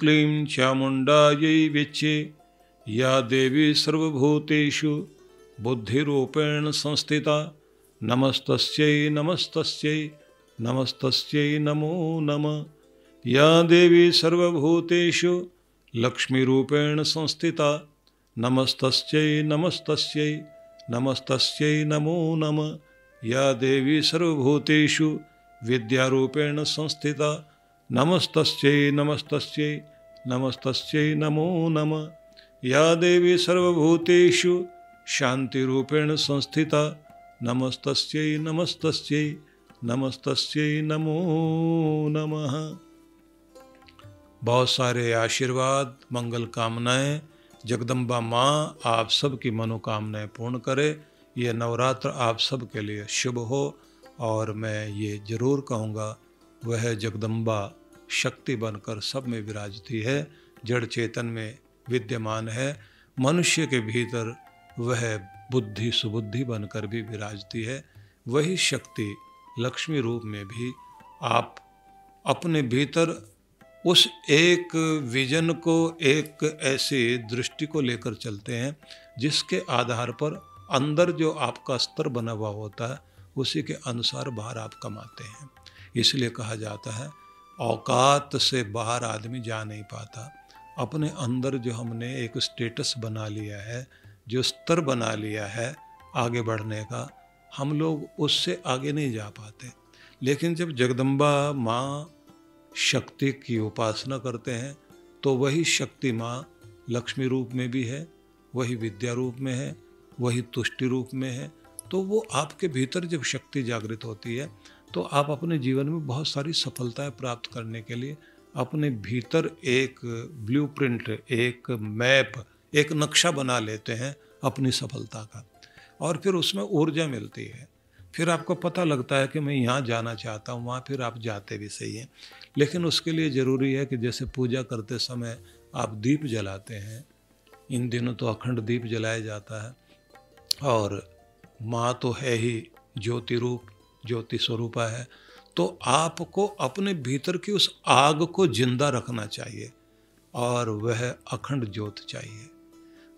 क्लीं चामुण्डायै विच्चे। या देवी सर्वभूतेषु बुद्धिरूपेण संस्थिता। नमस्तस्यै नमस्तस्यै नमस्तस्यै नमो नम। या देवी सर्वभूतेषु लक्ष्मीरूपेण संस्थिता। नमस्तस्यै नमस्तस्यै नमस्तस्यै नमो नम। या देवी सर्वभूतेषु विद्यारूपेण संस्थिता। नमस्तस्यै नमस्तस्यै नमस्तस्यै, नमो नम। या देवी सर्वभूतेषु शान्तिरूपेण संस्थिता। नमस्तस्यै नमस्तस्यै नमस्तस्यै, नमो नमः। बहुत सारे आशीर्वाद, मंगल कामनाएँ, जगदम्बा माँ, आप सब की मनोकामनाएँ पूर्ण करे। ये नवरात्र आप सब के लिए शुभ हो, और मैं ये ज़रूर कहूँगा, वह जगदम्बा। शक्ति बनकर सब में विराजती है, जड़ चेतन में विद्यमान है। मनुष्य के भीतर वह बुद्धि सुबुद्धि बनकर भी विराजती है। वही शक्ति लक्ष्मी रूप में भी आप अपने भीतर उस एक विजन को, एक ऐसी दृष्टि को लेकर चलते हैं, जिसके आधार पर अंदर जो आपका स्तर बना हुआ होता है, उसी के अनुसार बाहर आप कमाते हैं। इसलिए कहा जाता है औकात से बाहर आदमी जा नहीं पाता। अपने अंदर जो हमने एक स्टेटस बना लिया है, जो स्तर बना लिया है आगे बढ़ने का, हम लोग उससे आगे नहीं जा पाते। लेकिन जब जगदम्बा माँ शक्ति की उपासना करते हैं तो वही शक्ति माँ लक्ष्मी रूप में भी है, वही विद्या रूप में है, वही तुष्टि रूप में है तो वो आपके भीतर जब शक्ति जागृत होती है तो आप अपने जीवन में बहुत सारी सफलताएँ प्राप्त करने के लिए अपने भीतर एक ब्लूप्रिंट एक मैप एक नक्शा बना लेते हैं अपनी सफलता का। और फिर उसमें ऊर्जा मिलती है। फिर आपको पता लगता है कि मैं यहाँ जाना चाहता हूँ, वहाँ फिर आप जाते भी सही हैं। लेकिन उसके लिए ज़रूरी है कि जैसे पूजा करते समय आप दीप जलाते हैं, इन दिनों तो अखंड दीप जलाया जाता है। और माँ तो है ही ज्योति रूप ज्योति स्वरूपा है तो आपको अपने भीतर की उस आग को ज़िंदा रखना चाहिए और वह अखंड ज्योत चाहिए।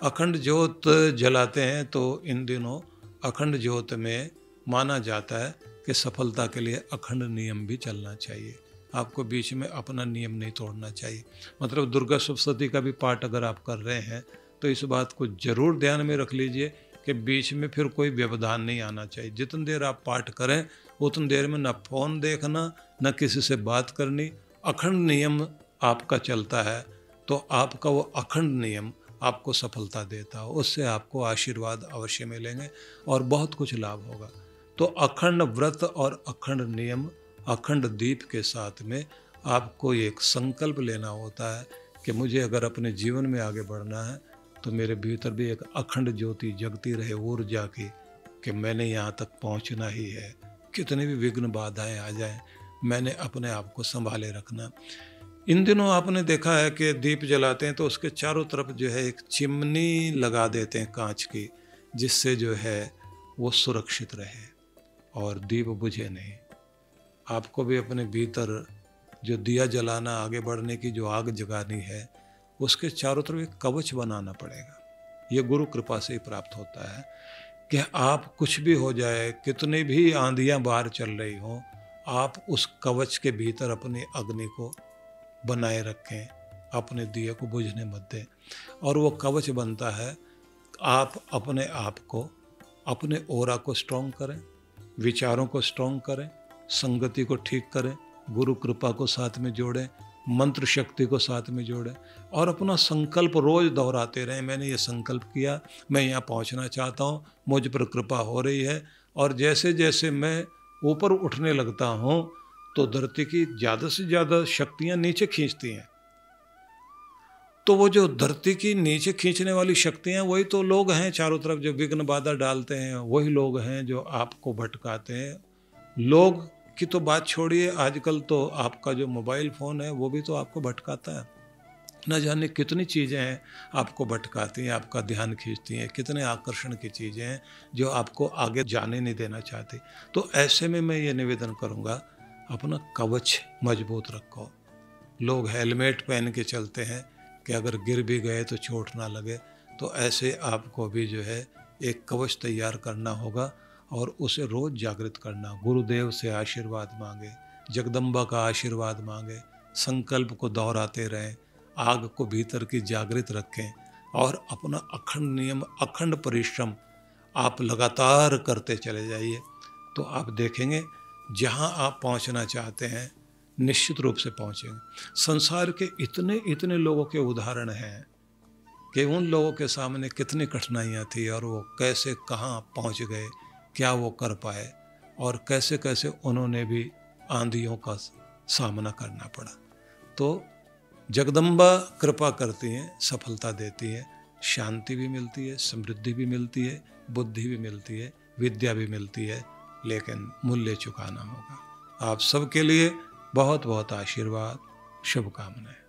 अखंड ज्योत जलाते हैं तो इन दिनों अखंड ज्योत में माना जाता है कि सफलता के लिए अखंड नियम भी चलना चाहिए। आपको बीच में अपना नियम नहीं तोड़ना चाहिए। मतलब दुर्गा सप्तती का भी पाठ अगर आप कर रहे हैं तो इस बात को ज़रूर ध्यान में रख लीजिए कि बीच में फिर कोई व्यवधान नहीं आना चाहिए। जितनी देर आप पाठ करें, उतनी देर में न फ़ोन देखना, न किसी से बात करनी। अखंड नियम आपका चलता है तो आपका वो अखंड नियम आपको सफलता देता हो। उससे आपको आशीर्वाद अवश्य मिलेंगे और बहुत कुछ लाभ होगा। तो अखंड व्रत और अखंड नियम, अखंड दीप के साथ में आपको एक संकल्प लेना होता है कि मुझे अगर अपने जीवन में आगे बढ़ना है तो मेरे भीतर भी एक अखंड ज्योति जगती रहे ऊर्जा की कि मैंने यहाँ तक पहुँचना ही है। कितने भी विघ्न बाधाएँ आ जाएँ, मैंने अपने आप को संभाले रखना। इन दिनों आपने देखा है कि दीप जलाते हैं तो उसके चारों तरफ़ जो है एक चिमनी लगा देते हैं कांच की, जिससे जो है वो सुरक्षित रहे और दीप बुझे नहीं। आपको भी अपने भीतर जो दिया जलाना आगे बढ़ने की जो आग जगानी है उसके चारों तरफ़ एक कवच बनाना पड़ेगा। ये गुरु कृपा से ही प्राप्त होता है कि आप कुछ भी हो जाए, कितनी भी आंधियाँ बाहर चल रही हों, आप उस कवच के भीतर अपनी अग्नि को बनाए रखें, अपने दिए को बुझने मत दें। और वो कवच बनता है, आप अपने आप को, अपने ओरा को स्ट्रॉन्ग करें, विचारों को स्ट्रॉन्ग करें, संगति को ठीक करें, गुरु कृपा को साथ में जोड़ें मंत्र शक्ति को साथ में जोड़ें और अपना संकल्प रोज दोहराते रहें। मैंने ये संकल्प किया, मैं यहाँ पहुँचना चाहता हूँ, मुझ पर कृपा हो रही है और जैसे जैसे मैं ऊपर उठने लगता हूँ तो धरती की ज़्यादा से ज़्यादा शक्तियाँ नीचे खींचती हैं। तो वो जो धरती की नीचे खींचने वाली शक्तियाँ वही तो लोग हैं चारों तरफ़, जो विघ्न बाधा डालते हैं, वही लोग हैं जो आपको भटकाते हैं। लोग की तो बात छोड़िए, आजकल तो आपका जो मोबाइल फ़ोन है, वो भी तो आपको भटकाता है। न जाने कितनी चीज़ें हैं आपको भटकाती हैं, आपका ध्यान खींचती हैं, कितने आकर्षण की चीज़ें हैं जो आपको आगे जाने नहीं देना चाहती। तो ऐसे में मैं ये निवेदन करूँगा, अपना कवच मज़बूत रखो। लोग हेलमेट पहन के चलते हैं कि अगर गिर भी गए तो चोट ना लगे। तो ऐसे आपको भी जो है, एक कवच तैयार करना होगा। और उसे रोज़ जागृत करना। गुरुदेव से आशीर्वाद मांगे, जगदम्बा का आशीर्वाद मांगे, संकल्प को दोहराते रहें, आग को भीतर की जागृत रखें और अपना अखंड नियम, अखंड परिश्रम आप लगातार करते चले जाइए। तो आप देखेंगे, जहाँ आप पहुँचना चाहते हैं, निश्चित रूप से पहुँचेंगे संसार के इतने इतने लोगों के उदाहरण हैं कि उन लोगों के सामने कितनी कठिनाइयाँ थी और वो कैसे, कहाँ पहुँच गए क्या वो कर पाए और कैसे कैसे उन्होंने भी आंधियों का सामना करना पड़ा। तो जगदम्बा कृपा करती हैं, सफलता देती है, शांति भी मिलती है, समृद्धि भी मिलती है, बुद्धि भी मिलती है, विद्या भी मिलती है, लेकिन मूल्य चुकाना होगा। आप सबके लिए बहुत बहुत आशीर्वाद, शुभकामनाएँ।